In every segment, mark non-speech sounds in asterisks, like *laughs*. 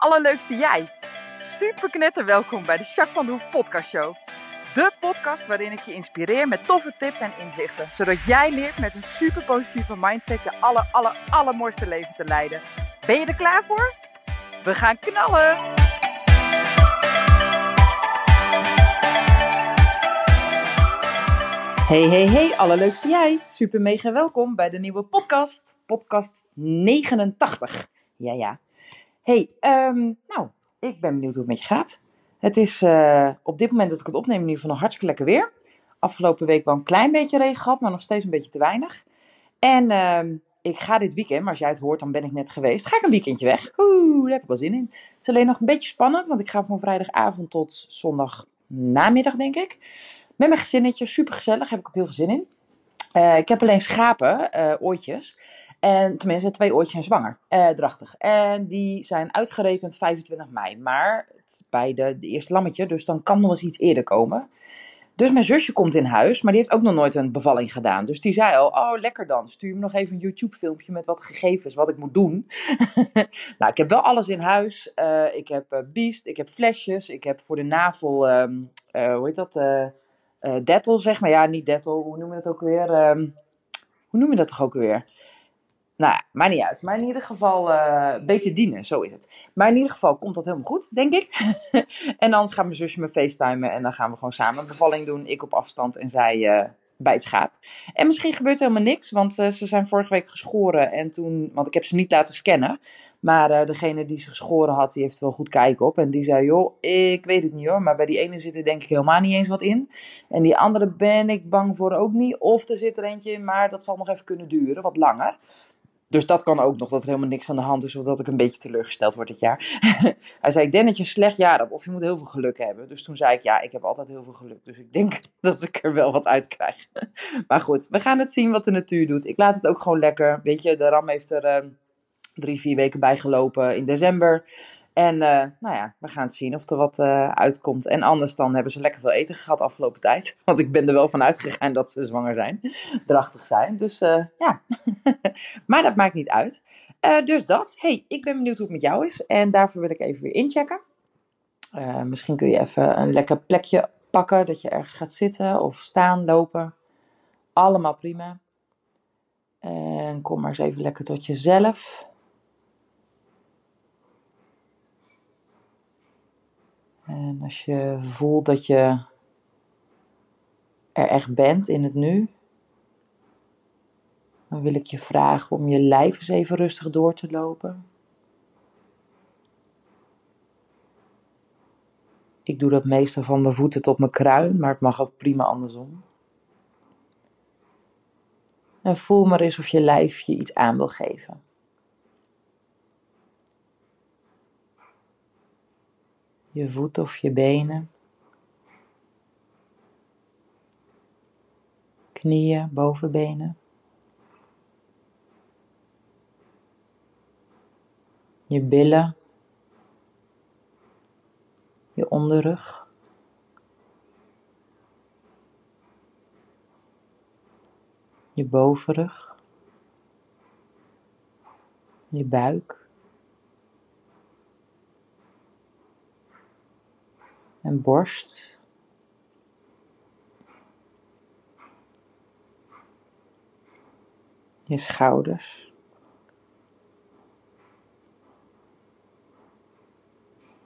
allerleukste jij. Super knetter welkom bij de Jacques van de Hoef podcast show. De podcast waarin ik je inspireer met toffe tips en inzichten. Zodat jij leert met een super positieve mindset je aller, aller, allermooiste leven te leiden. Ben je er klaar voor? We gaan knallen! Hey, hey, hey, allerleukste jij. Super mega welkom bij de nieuwe podcast. Podcast 89. Ja, ja. Hey, ehm, nou, ik ben benieuwd hoe het met je gaat. Het is uh, op dit moment dat ik het opneem ieder geval nog hartstikke lekker weer. Afgelopen week wel een klein beetje regen gehad, maar nog steeds een beetje te weinig. En uh, ik ga dit weekend, maar als jij het hoort, dan ben ik net geweest. Ga ik een weekendje weg. Oeh, daar heb ik wel zin in. Het is alleen nog een beetje spannend, want ik ga van vrijdagavond tot zondag namiddag, denk ik. Met mijn gezinnetje, super gezellig, heb ik ook heel veel zin in. Uh, ik heb alleen schapen, uh, ooitjes. En tenminste, twee ooitjes zijn zwanger, eh, drachtig. En die zijn uitgerekend 25 mei. Maar het, bij de, eerste lammetje, dus dan kan nog eens iets eerder komen. Dus mijn zusje komt in huis, maar die heeft ook nog nooit een bevalling gedaan. Dus die zei al, oh lekker dan, stuur me nog even een YouTube filmpje met wat gegevens, wat ik moet doen. *laughs* nou, ik heb wel alles in huis. Uh, ik heb uh, biest, ik heb flesjes, ik heb voor de navel, um, uh, hoe heet dat, dettel zeg maar. Ja, niet dettel, hoe noem je dat ook weer? Um, hoe noem je dat toch ook weer? Nou ja, niet uit. Maar in ieder geval uh, beter dienen, zo is het. Maar in ieder geval komt dat helemaal goed, denk ik. *laughs* en anders gaat mijn zusje me facetimen en dan gaan we gewoon samen bevalling doen. Ik op afstand en zij uh, bij het schaap. En misschien gebeurt er helemaal niks, want uh, ze zijn vorige week geschoren. En toen, want ik heb ze niet laten scannen. Maar degene die ze geschoren had, die heeft wel goed kijken op. En die zei, joh, ik weet het niet hoor. Maar bij die ene zit er denk ik helemaal niet eens wat in. En die andere ben ik bang voor ook niet. Of er zit er eentje in, maar dat zal nog even kunnen duren, wat langer. Dus dat kan ook nog, dat er helemaal niks aan de hand is, of dat ik een beetje teleurgesteld word dit jaar. *laughs* Hij zei, ik denk dat je een slecht jaar hebt, of je moet heel veel geluk hebben. Dus toen zei ik, ja, ik heb altijd heel veel geluk, dus ik denk *laughs* dat ik er wel wat uit krijg. *laughs* maar goed, we gaan het zien wat de natuur doet. Ik laat het ook gewoon lekker. Weet je, de Ram heeft er uh, drie, vier weken bij gelopen in december. En uh, nou ja, we gaan het zien of er wat uh, uitkomt. En anders dan hebben ze lekker veel eten gehad afgelopen tijd. *laughs* Want ik ben er wel van uitgegaan dat ze zwanger zijn. *laughs* Drachtig zijn. Dus uh, ja. *laughs* maar dat maakt niet uit. dus dat. hey, ik ben benieuwd hoe het met jou is. En daarvoor wil ik even weer inchecken. misschien kun je even een lekker plekje pakken. Dat je ergens gaat zitten of staan, lopen. Allemaal prima. En kom maar eens even lekker tot jezelf. En als je voelt dat je er echt bent in het nu, dan wil ik je vragen om je lijf eens even rustig door te lopen. Ik doe dat meestal van mijn voeten tot mijn kruin, maar het mag ook prima andersom. En voel maar eens of je lijf je iets aan wil geven. Je voeten of je benen, knieën, bovenbenen. Je billen, je onderrug. Je bovenrug, je buik. En borst. Je schouders.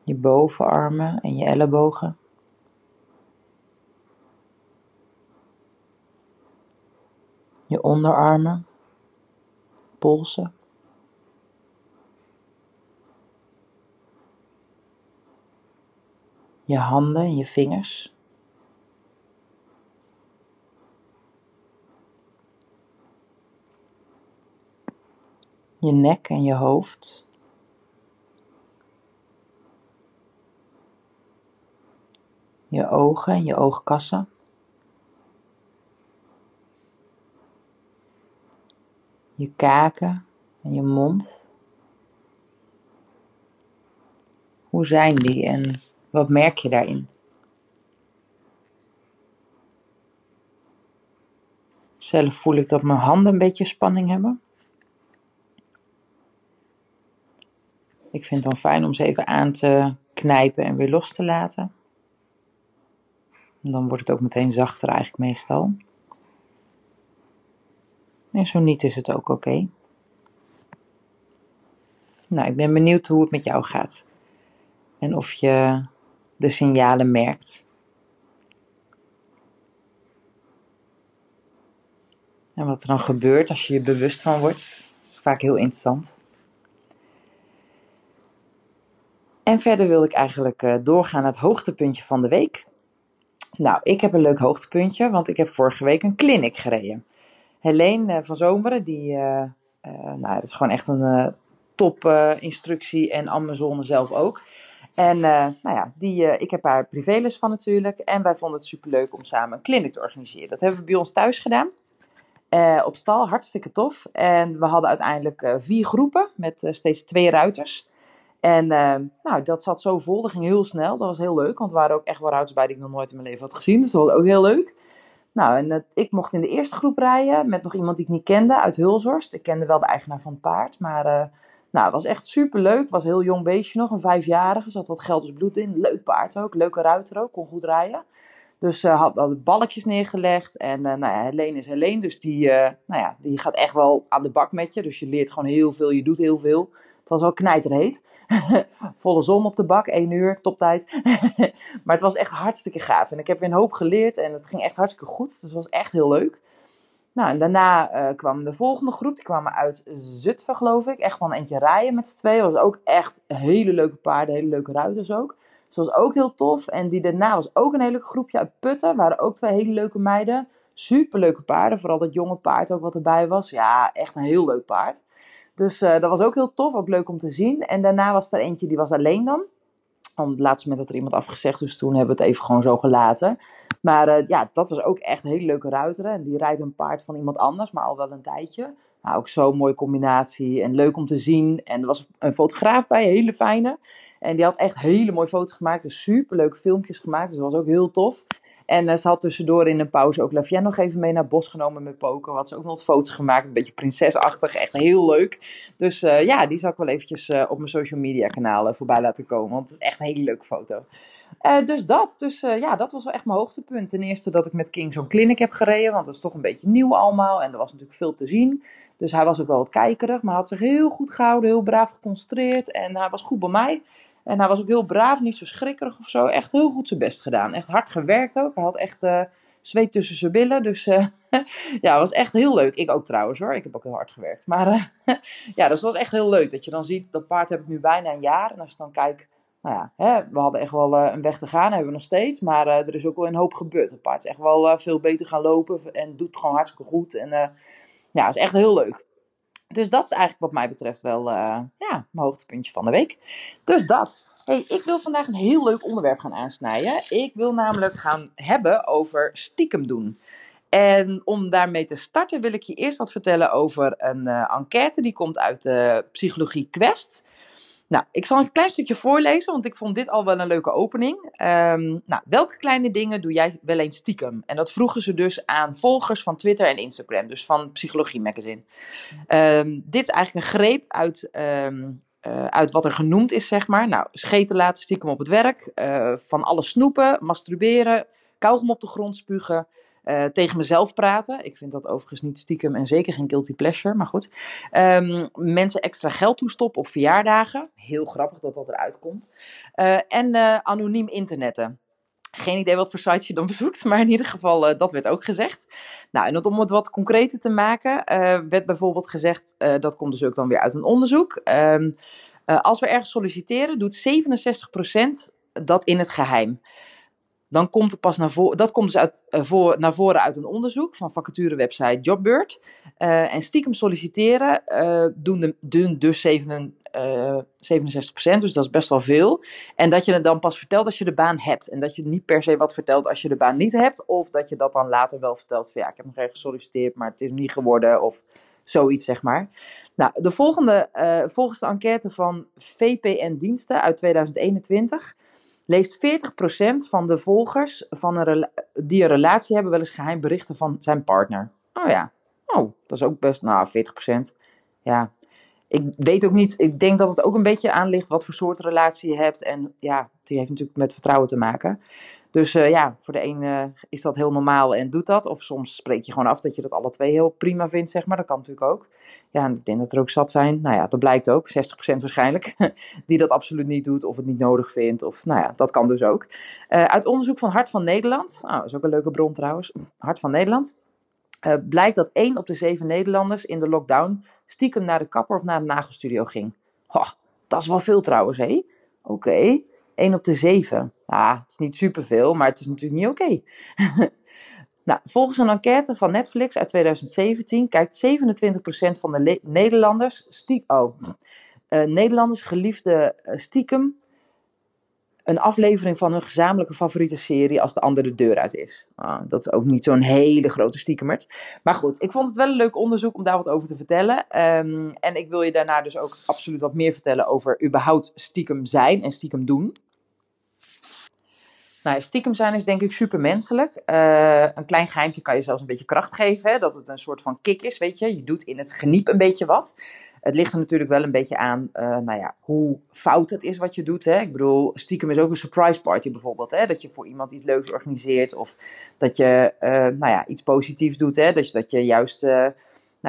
Je bovenarmen en je ellebogen. Je onderarmen, polsen. Je handen en je vingers. Je nek en je hoofd. Je ogen en je oogkassen. Je kaken en je mond. Hoe zijn die en wat merk je daarin? Zelf voel ik dat mijn handen een beetje spanning hebben. Ik vind het dan fijn om ze even aan te knijpen en weer los te laten. dan wordt het ook meteen zachter eigenlijk meestal. En zo niet is het ook oké. Nou, ik ben benieuwd hoe het met jou gaat. En of je de signalen merkt. En wat er dan gebeurt als je je bewust van wordt, is vaak heel interessant. En verder wil ik eigenlijk uh, doorgaan naar het hoogtepuntje van de week. Nou, ik heb een leuk hoogtepuntje, want ik heb vorige week een clinic gereden. Helene uh, van Zomeren, die, uh, nou, dat is gewoon echt een top instructie en Amazone zelf ook. En nou ja, die, ik heb haar privéles van natuurlijk. En wij vonden het superleuk om samen een clinic te organiseren. Dat hebben we bij ons thuis gedaan. op stal, hartstikke tof. En we hadden uiteindelijk vier groepen met steeds twee ruiters. En nou, dat zat zo vol, dat ging heel snel. Dat was heel leuk, want er waren ook echt wel routes bij die ik nog nooit in mijn leven had gezien. Dus dat was ook heel leuk. Nou, en ik mocht in de eerste groep rijden met nog iemand die ik niet kende uit Hulshorst. Ik kende wel de eigenaar van het paard, maar nou, het was echt super leuk. Was een heel jong beestje nog, een vijfjarige. Zat wat Gelders bloed in. Leuk paard ook, leuke ruiter ook, kon goed rijden. Dus uh, had de balkjes neergelegd. En uh, nou ja, Helene is Helene, dus die, uh, nou ja, die gaat echt wel aan de bak met je. Dus je leert gewoon heel veel, je doet heel veel. Het was wel knijterheet. *laughs* Volle zon op de bak, één uur, toptijd. *laughs* maar het was echt hartstikke gaaf. En ik heb weer een hoop geleerd en het ging echt hartstikke goed. Dus het was echt heel leuk. Nou, en daarna uh, kwam de volgende groep. Die kwamen uit Zutphen, geloof ik. Echt van een eentje rijden met z'n tweeën. Dat was ook echt hele leuke paarden, hele leuke ruiters ook. Dus dat was ook heel tof. En die daarna was ook een hele groepje uit Putten. Waren ook twee hele leuke meiden. Super leuke paarden. Vooral dat jonge paard ook wat erbij was. Ja, echt een heel leuk paard. Dus uh, dat was ook heel tof, ook leuk om te zien. En daarna was er eentje die was alleen dan. Op het laatste moment er iemand afgezegd, dus toen hebben we het even gewoon zo gelaten. Maar uh, ja, dat was ook echt een hele leuke ruiter. En die rijdt een paard van iemand anders, maar al wel een tijdje. Nou, ook zo'n mooie combinatie en leuk om te zien. En er was een fotograaf bij, een hele fijne. En die had echt hele mooie foto's gemaakt, dus super leuke filmpjes gemaakt. Dus dat was ook heel tof. En uh, ze had tussendoor in een pauze ook Lavienne nog even mee naar bos genomen met poker. Had ze ook nog foto's gemaakt, een beetje prinsesachtig, echt heel leuk. Dus uh, ja, die zal ik wel eventjes op mijn social media kanalen voorbij laten komen, want het is echt een hele leuke foto. Dus dat, dus ja, dat was wel echt mijn hoogtepunt. Ten eerste dat ik met King zo'n clinic heb gereden, want dat is toch een beetje nieuw allemaal en er was natuurlijk veel te zien. Dus hij was ook wel wat kijkerig, maar had zich heel goed gehouden, heel braaf geconcentreerd en hij was goed bij mij. En hij was ook heel braaf, niet zo schrikkerig of zo. Echt heel goed zijn best gedaan. Echt hard gewerkt ook. Hij had echt uh, zweet tussen zijn billen. Dus uh, *laughs* ja, was echt heel leuk. Ik ook trouwens hoor. Ik heb ook heel hard gewerkt. Maar *laughs* ja, dus dat was echt heel leuk. Dat je dan ziet, dat paard heb ik nu bijna een jaar. En als je dan kijkt, nou ja, hè, we hadden echt wel een weg te gaan. Hebben we nog steeds. Maar er is ook wel een hoop gebeurd. Het paard is echt wel veel beter gaan lopen. En doet gewoon hartstikke goed. En ja, is echt heel leuk. Dus dat is eigenlijk wat mij betreft wel ja, mijn hoogtepuntje van de week. Dus dat. Hey, ik wil vandaag een heel leuk onderwerp gaan aansnijden. Ik wil namelijk gaan hebben over stiekem doen. En om daarmee te starten wil ik je eerst wat vertellen over een enquête die komt uit de Psychologie Quest. Nou, ik zal een klein stukje voorlezen, want ik vond dit al wel een leuke opening. Um, nou, welke kleine dingen doe jij wel eens stiekem? En dat vroegen ze dus aan volgers van Twitter en Instagram, dus van Psychologie Magazine. Um, dit is eigenlijk een greep uit, um, uh, uit wat er genoemd is, zeg maar. Nou, scheten laten stiekem op het werk, uh, van alles snoepen, masturberen, kauwgom op de grond spugen, uh, tegen mezelf praten. Ik vind dat overigens niet stiekem en zeker geen guilty pleasure, maar goed. Um, mensen extra geld toestoppen op verjaardagen. Heel grappig dat dat eruit komt. Uh, en uh, anoniem internetten. Geen idee wat voor sites je dan *laughs* bezoekt, maar in ieder geval, dat werd ook gezegd. Nou, en om het wat concreter te maken, werd bijvoorbeeld gezegd, dat komt dus ook dan weer uit een onderzoek. Um, als we ergens solliciteren, doet 67% dat in het geheim dan komt het pas naar voren. Dat komt dus uit, uh, voor, naar voren uit een onderzoek van vacaturewebsite Jobbird. Uh, en stiekem solliciteren uh, doen, de, doen dus 7, 67%, dus dat is best wel veel. En dat je het dan pas vertelt als je de baan hebt. En dat je niet per se wat vertelt als je de baan niet hebt. Of dat je dat dan later wel vertelt van ja, ik heb nog ergens gesolliciteerd, maar het is niet geworden. Of zoiets, zeg maar. Nou, de volgende, volgens de enquête van VPN Diensten uit 2021 leest 40% van de volgers van een die een relatie hebben wel eens geheim berichten van zijn partner. Oh ja, oh, dat is ook best, nou, 40%. Ja, ik weet ook niet, ik denk dat het ook een beetje aan ligt wat voor soort relatie je hebt. En ja, die heeft natuurlijk met vertrouwen te maken. Dus uh, ja, voor de een uh, is dat heel normaal en doet dat. Of soms spreek je gewoon af dat je dat alle twee heel prima vindt, zeg maar. Dat kan natuurlijk ook. Ja, en ik denk dat er ook zat zijn. Nou ja, dat blijkt ook. 60% waarschijnlijk. *laughs* Die dat absoluut niet doet of het niet nodig vindt. Of nou ja, dat kan dus ook. Uh, uit onderzoek van Hart van Nederland. Oh, dat is ook een leuke bron trouwens. Hart van Nederland. blijkt dat 1 op de 7 Nederlanders in de lockdown stiekem naar de kapper of naar de nagelstudio ging. Dat is wel veel trouwens, hé? Oké. Okay. 1 op de 7. Ah, het is niet superveel, maar het is natuurlijk niet oké. *laughs* Nou, volgens een enquête van Netflix uit 2017 kijkt 27% van de Nederlanders, stiek, oh, uh, Nederlanders geliefde uh, stiekem een aflevering van hun gezamenlijke favoriete serie als de andere de deur uit is. Ah, dat is ook niet zo'n hele grote stiekemert. Maar goed, ik vond het wel een leuk onderzoek om daar wat over te vertellen. Um, en ik wil je daarna dus ook absoluut wat meer vertellen over überhaupt stiekem zijn en stiekem doen. Nou, stiekem zijn is denk ik supermenselijk. Uh, een klein geheimje kan je zelfs een beetje kracht geven. Hè? Dat het een soort van kick is, weet je. Je doet in het geniep een beetje wat. Het ligt er natuurlijk wel een beetje aan, uh, nou ja, hoe fout het is wat je doet. Hè? Ik bedoel, stiekem is ook een surprise party bijvoorbeeld. Hè? Dat je voor iemand iets leuks organiseert. Of dat je, uh, nou ja, iets positiefs doet. Hè? Dat, je, dat je juist nou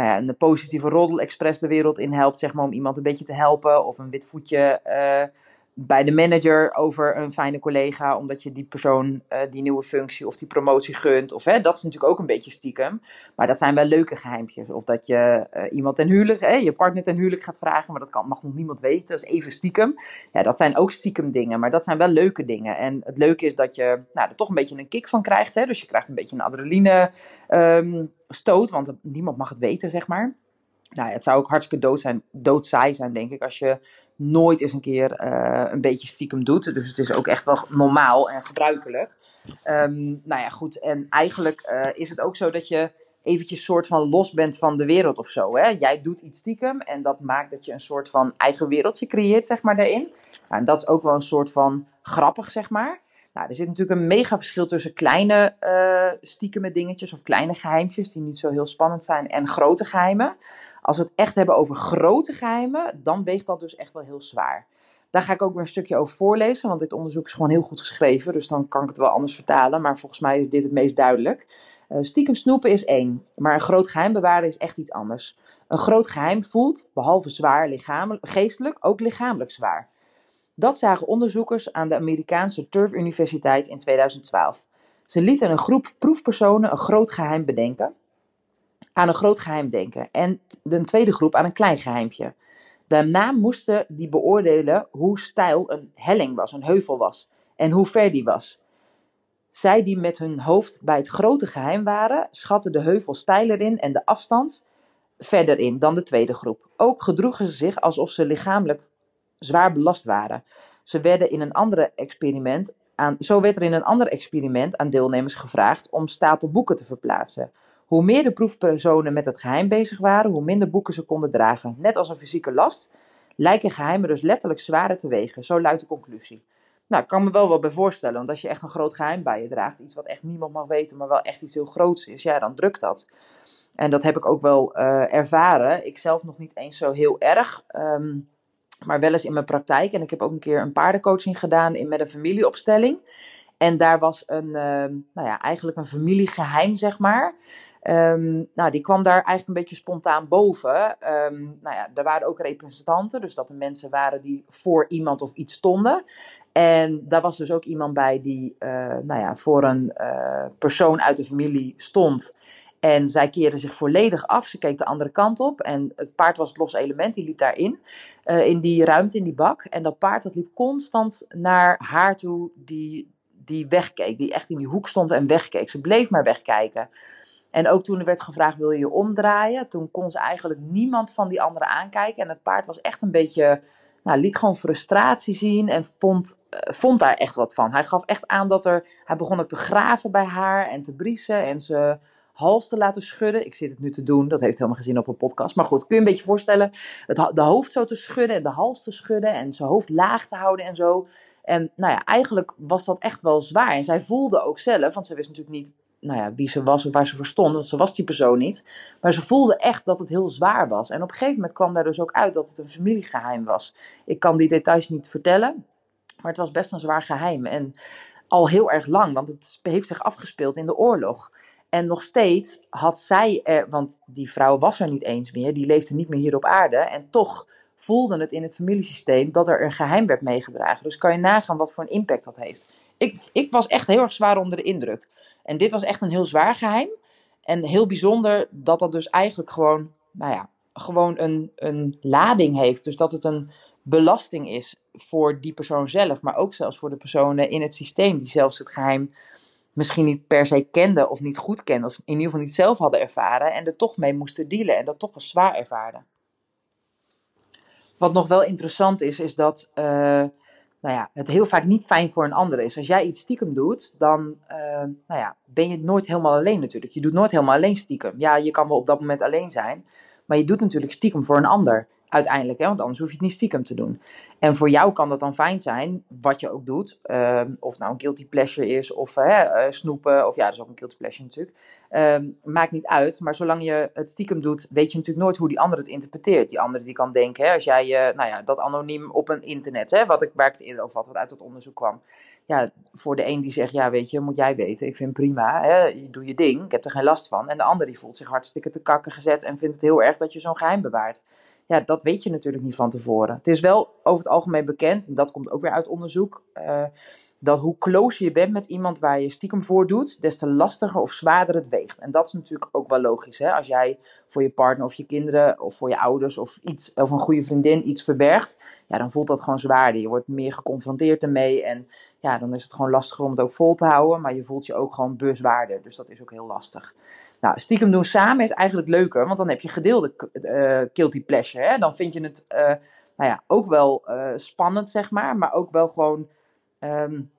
ja, een positieve roddel express de wereld in helpt, zeg maar, om iemand een beetje te helpen. Of een wit voetje bij de manager over een fijne collega, omdat je die persoon uh, die nieuwe functie of die promotie gunt. Of, hè, dat is natuurlijk ook een beetje stiekem. Maar dat zijn wel leuke geheimpjes. Of dat je uh, iemand ten huwelijk, hè, je partner ten huwelijk gaat vragen, maar dat kan, mag nog niemand weten. Dat is even stiekem. Ja, dat zijn ook stiekem dingen, maar dat zijn wel leuke dingen. En het leuke is dat je nou, er toch een beetje een kick van krijgt. Hè? Dus je krijgt een beetje een adrenaline um, stoot, want niemand mag het weten, zeg maar nou het zou ook hartstikke dood zijn, doodsaai zijn, denk ik, als je nooit eens een keer uh, een beetje stiekem doet. Dus het is ook echt wel normaal en gebruikelijk. Um, nou ja, goed. En eigenlijk uh, is het ook zo dat je eventjes soort van los bent van de wereld of zo. Hè? Jij doet iets stiekem en dat maakt dat je een soort van eigen wereldje creëert, zeg maar, daarin. Nou, en dat is ook wel een soort van grappig, zeg maar. Nou, er zit natuurlijk een mega verschil tussen kleine uh, stiekeme dingetjes of kleine geheimtjes die niet zo heel spannend zijn en grote geheimen. Als we het echt hebben over grote geheimen, dan weegt dat dus echt wel heel zwaar. Daar ga ik ook weer een stukje over voorlezen, want dit onderzoek is gewoon heel goed geschreven, dus dan kan ik het wel anders vertalen. Maar volgens mij is dit het meest duidelijk. Uh, stiekem snoepen is één, maar een groot geheim bewaren is echt iets anders. Een groot geheim voelt, behalve zwaar lichamelijk, geestelijk, ook lichamelijk zwaar. Dat zagen onderzoekers aan de Amerikaanse Turf Universiteit in 2012. Ze lieten een groep proefpersonen een groot geheim bedenken, aan een groot geheim denken en de tweede groep aan een klein geheimpje. Daarna moesten die beoordelen hoe steil een helling was, een heuvel was en hoe ver die was. Zij die met hun hoofd bij het grote geheim waren, schatten de heuvel steiler in en de afstand verder in dan de tweede groep. Ook gedroegen ze zich alsof ze lichamelijk zwaar belast waren. Ze werden in een andere experiment aan, zo werd er in een ander experiment aan deelnemers gevraagd om stapel boeken te verplaatsen. Hoe meer de proefpersonen met het geheim bezig waren, hoe minder boeken ze konden dragen. Net als een fysieke last lijken geheimen dus letterlijk zwaarder te wegen. Zo luidt de conclusie. Nou, ik kan me wel wat bij voorstellen, want als je echt een groot geheim bij je draagt, iets wat echt niemand mag weten, maar wel echt iets heel groots is, ja, dan drukt dat. En dat heb ik ook wel uh, ervaren. Ik zelf nog niet eens zo heel erg. Um, maar wel eens in mijn praktijk. En ik heb ook een keer een paardencoaching gedaan in, met een familieopstelling. En daar was een, uh, nou ja, eigenlijk een familiegeheim, zeg maar. Um, nou, die kwam daar eigenlijk een beetje spontaan boven. Um, nou ja, er waren ook representanten, dus dat er mensen waren die voor iemand of iets stonden. En daar was dus ook iemand bij die uh, nou ja, voor een uh, persoon uit de familie stond. En zij keerde zich volledig af. Ze keek de andere kant op. En het paard was het los element. Die liep daarin. Uh, in die ruimte, in die bak. En dat paard dat liep constant naar haar toe. Die, die wegkeek. Die echt in die hoek stond en wegkeek. Ze bleef maar wegkijken. En ook toen er werd gevraagd: wil je je omdraaien? Toen kon ze eigenlijk niemand van die anderen aankijken. En het paard was echt een beetje. Nou, liet gewoon frustratie zien en vond, uh, vond daar echt wat van. Hij gaf echt aan dat er. Hij begon ook te graven bij haar en te briesen. En ze hals te laten schudden. Ik zit het nu te doen, dat heeft helemaal gezien op een podcast. Maar goed, kun je een beetje voorstellen, het, de hoofd zo te schudden en de hals te schudden en zijn hoofd laag te houden en zo. En nou ja, eigenlijk was dat echt wel zwaar. En zij voelde ook zelf, want zij wist natuurlijk niet nou ja, wie ze was of waar ze voor stond, want ze was die persoon niet. Maar ze voelde echt dat het heel zwaar was. En op een gegeven moment kwam daar dus ook uit dat het een familiegeheim was. Ik kan die details niet vertellen, maar het was best een zwaar geheim. En al heel erg lang, want het heeft zich afgespeeld in de oorlog. En nog steeds had zij er, want die vrouw was er niet eens meer, die leefde niet meer hier op aarde. En toch voelde het in het familiesysteem dat er een geheim werd meegedragen. Dus kan je nagaan wat voor een impact dat heeft. Ik, ik was echt heel erg zwaar onder de indruk. En dit was echt een heel zwaar geheim. En heel bijzonder dat dat dus eigenlijk gewoon, nou ja, gewoon een, een lading heeft. Dus dat het een belasting is voor die persoon zelf, maar ook zelfs voor de personen in het systeem die zelfs het geheim misschien niet per se kenden of niet goed kenden, of in ieder geval niet zelf hadden ervaren en er toch mee moesten dealen en dat toch als zwaar ervaarden. Wat nog wel interessant is, is dat uh, nou ja, het heel vaak niet fijn voor een ander is. Als jij iets stiekem doet, dan uh, nou ja, ben je nooit helemaal alleen natuurlijk. Je doet nooit helemaal alleen stiekem. Ja, je kan wel op dat moment alleen zijn, maar je doet natuurlijk stiekem voor een ander uiteindelijk, hè, want anders hoef je het niet stiekem te doen. En voor jou kan dat dan fijn zijn, wat je ook doet. Ehm, of nou een guilty pleasure is, of uh, snoepen, of ja, dat is ook een guilty pleasure natuurlijk. Uh, maakt niet uit, maar zolang je het stiekem doet, weet je natuurlijk nooit hoe die ander het interpreteert. Die andere die kan denken, hè, als jij, uh, nou ja, dat anoniem op een internet, hè, wat ik, waar ik het eerder over had, wat uit het onderzoek kwam. Ja, voor de een die zegt, ja, weet je, moet jij weten, ik vind prima, hè, doe je ding, ik heb er geen last van. En de ander die voelt zich hartstikke te kakken gezet en vindt het heel erg dat je zo'n geheim bewaart ja, dat weet je natuurlijk niet van tevoren. Het is wel over het algemeen bekend, en dat komt ook weer uit onderzoek, uh, dat hoe close je bent met iemand waar je stiekem voor doet, des te lastiger of zwaarder het weegt. En dat is natuurlijk ook wel logisch. Hè? Als jij voor je partner of je kinderen of voor je ouders of, iets, of een goede vriendin iets verbergt, ja, dan voelt dat gewoon zwaarder. Je wordt meer geconfronteerd ermee en ja, dan is het gewoon lastiger om het ook vol te houden, maar je voelt je ook gewoon bezwaarder. Dus dat is ook heel lastig. Nou, stiekem doen samen is eigenlijk leuker, want dan heb je gedeelde uh, guilty pleasure. Hè? Dan vind je het uh, nou ja, ook wel uh, spannend, zeg maar, maar ook wel gewoon um,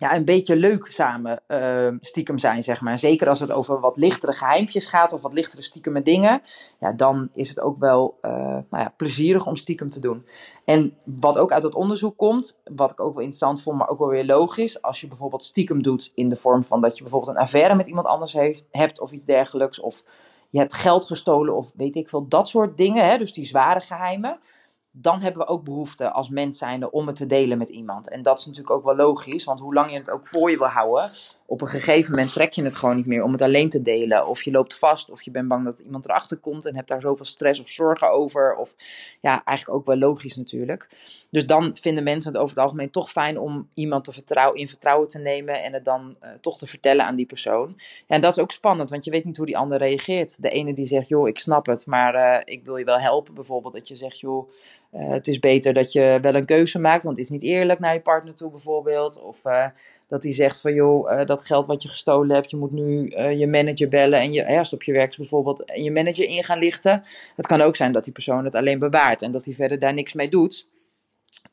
ja, een beetje leuk samen uh, stiekem zijn, zeg maar. Zeker als het over wat lichtere geheimpjes gaat of wat lichtere stiekeme dingen. Ja, dan is het ook wel uh, nou ja, plezierig om stiekem te doen. En wat ook uit het onderzoek komt, wat ik ook wel interessant vond, maar ook wel weer logisch. Als je bijvoorbeeld stiekem doet in de vorm van dat je bijvoorbeeld een affaire met iemand anders heeft, hebt of iets dergelijks. Of je hebt geld gestolen of weet ik veel, dat soort dingen. Hè, dus die zware geheimen dan hebben we ook behoefte als mens zijnde om het te delen met iemand. En dat is natuurlijk ook wel logisch, want hoe lang je het ook voor je wil houden, op een gegeven moment trek je het gewoon niet meer om het alleen te delen. Of je loopt vast, of je bent bang dat iemand erachter komt en hebt daar zoveel stress of zorgen over. Of ja, eigenlijk ook wel logisch natuurlijk. Dus dan vinden mensen het over het algemeen toch fijn om iemand vertrouwen, in vertrouwen te nemen en het dan uh, toch te vertellen aan die persoon. En dat is ook spannend, want je weet niet hoe die ander reageert. De ene die zegt, joh, ik snap het, maar uh, ik wil je wel helpen. Bijvoorbeeld dat je zegt, joh, uh, het is beter dat je wel een keuze maakt, want het is niet eerlijk naar je partner toe bijvoorbeeld. Of dat hij zegt van joh, uh, dat geld wat je gestolen hebt, je moet nu uh, je manager bellen en je, als op je werk bijvoorbeeld, en je manager in gaan lichten. Het kan ook zijn dat die persoon het alleen bewaart en dat hij verder daar niks mee doet.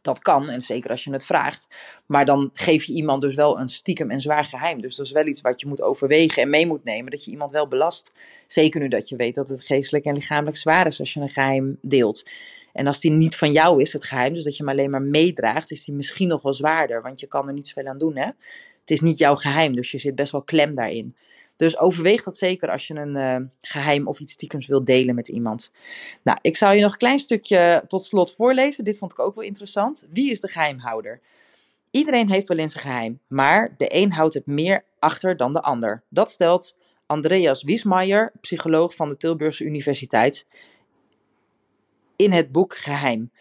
Dat kan, en zeker als je het vraagt. Maar dan geef je iemand dus wel een stiekem en zwaar geheim. Dus dat is wel iets wat je moet overwegen en mee moet nemen. Dat je iemand wel belast. Zeker nu dat je weet dat het geestelijk en lichamelijk zwaar is als je een geheim deelt. En als die niet van jou is, het geheim, dus dat je hem alleen maar meedraagt, is die misschien nog wel zwaarder. Want je kan er niet zoveel aan doen, hè. Het is niet jouw geheim, dus je zit best wel klem daarin. Dus overweeg dat zeker als je een uh, geheim of iets stiekems wilt delen met iemand. Nou, ik zal je nog een klein stukje tot slot voorlezen. Dit vond ik ook wel interessant. Wie is de geheimhouder? Iedereen heeft wel eens een geheim, maar de een houdt het meer achter dan de ander. Dat stelt Andreas Wiesmaier, psycholoog van de Tilburgse Universiteit, in het boek Geheim.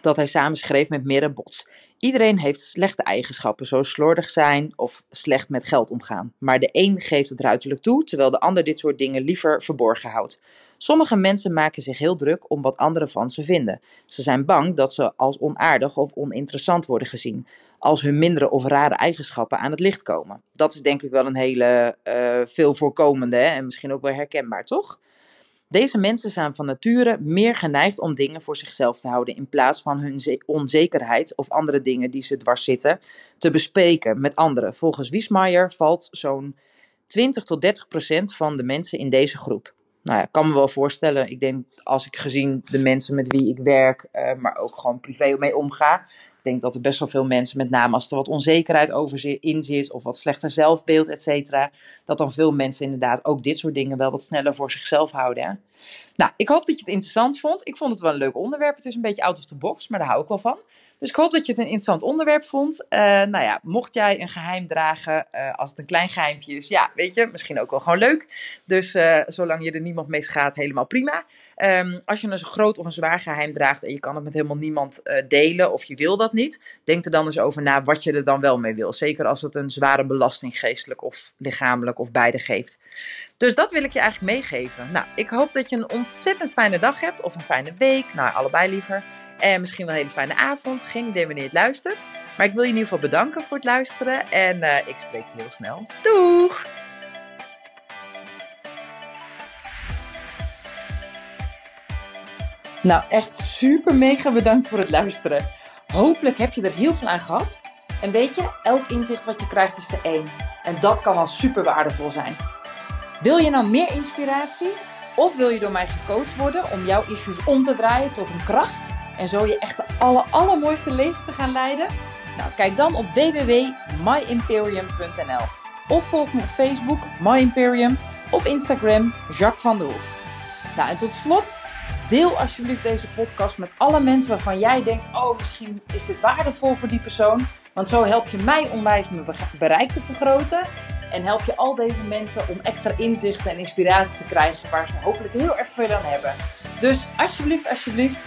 Dat hij samen schreef met Mirre Bots. Iedereen heeft slechte eigenschappen, zoals slordig zijn of slecht met geld omgaan. Maar de een geeft het ruiterlijk toe, terwijl de ander dit soort dingen liever verborgen houdt. Sommige mensen maken zich heel druk om wat anderen van ze vinden. Ze zijn bang dat ze als onaardig of oninteressant worden gezien, als hun mindere of rare eigenschappen aan het licht komen. Dat is denk ik wel een hele uh, veel voorkomende hè? en misschien ook wel herkenbaar, toch? Deze mensen zijn van nature meer geneigd om dingen voor zichzelf te houden in plaats van hun onzekerheid of andere dingen die ze dwars zitten te bespreken met anderen. Volgens Wiesmaier valt zo'n 20 tot 30 procent van de mensen in deze groep. Nou ja, ik kan me wel voorstellen. Ik denk als ik gezien de mensen met wie ik werk, uh, maar ook gewoon privé mee omga, denk dat er best wel veel mensen, met name als er wat onzekerheid over in zit of wat slechter zelfbeeld, et cetera, dat dan veel mensen inderdaad ook dit soort dingen wel wat sneller voor zichzelf houden. Nou, ik hoop dat je het interessant vond. Ik vond het wel een leuk onderwerp. Het is een beetje out of the box, maar daar hou ik wel van. Dus ik hoop dat je het een interessant onderwerp vond. Uh, nou ja, mocht jij een geheim dragen, uh, als het een klein geheimpje is, ja, weet je, misschien ook wel gewoon leuk. Dus uh, zolang je er niemand mee schaadt, helemaal prima. Um, als je een groot of een zwaar geheim draagt en je kan het met helemaal niemand delen of je wil dat niet, denk er dan eens over na wat je er dan wel mee wil. Zeker als het een zware belasting geestelijk of lichamelijk of beide geeft. Dus dat wil ik je eigenlijk meegeven. Nou, ik hoop dat je een ontzettend fijne dag hebt of een fijne week, nou allebei liever. En misschien wel een hele fijne avond. Geen idee wanneer je het luistert. Maar ik wil je in ieder geval bedanken voor het luisteren. En uh, ik spreek je heel snel. Doeg! Nou, echt super mega bedankt voor het luisteren. Hopelijk heb je er heel veel aan gehad. En weet je, elk inzicht wat je krijgt is er één. En dat kan al super waardevol zijn. Wil je nou meer inspiratie? Of wil je door mij gecoacht worden om jouw issues om te draaien tot een kracht? En zo je echt aller, allermooiste leven te gaan leiden? Nou, kijk dan op www.myimperium.nl Of volg me op Facebook, My Imperium, of Instagram, Jacques van der Hoef. Nou, en tot slot, deel alsjeblieft deze podcast met alle mensen waarvan jij denkt, oh, misschien is dit waardevol voor die persoon. Want zo help je mij onwijs mijn bereik te vergroten. En help je al deze mensen om extra inzichten en inspiratie te krijgen waar ze hopelijk heel erg veel aan hebben. Dus alsjeblieft, alsjeblieft,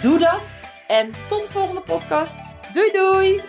doe dat. En tot de volgende podcast. Doei doei!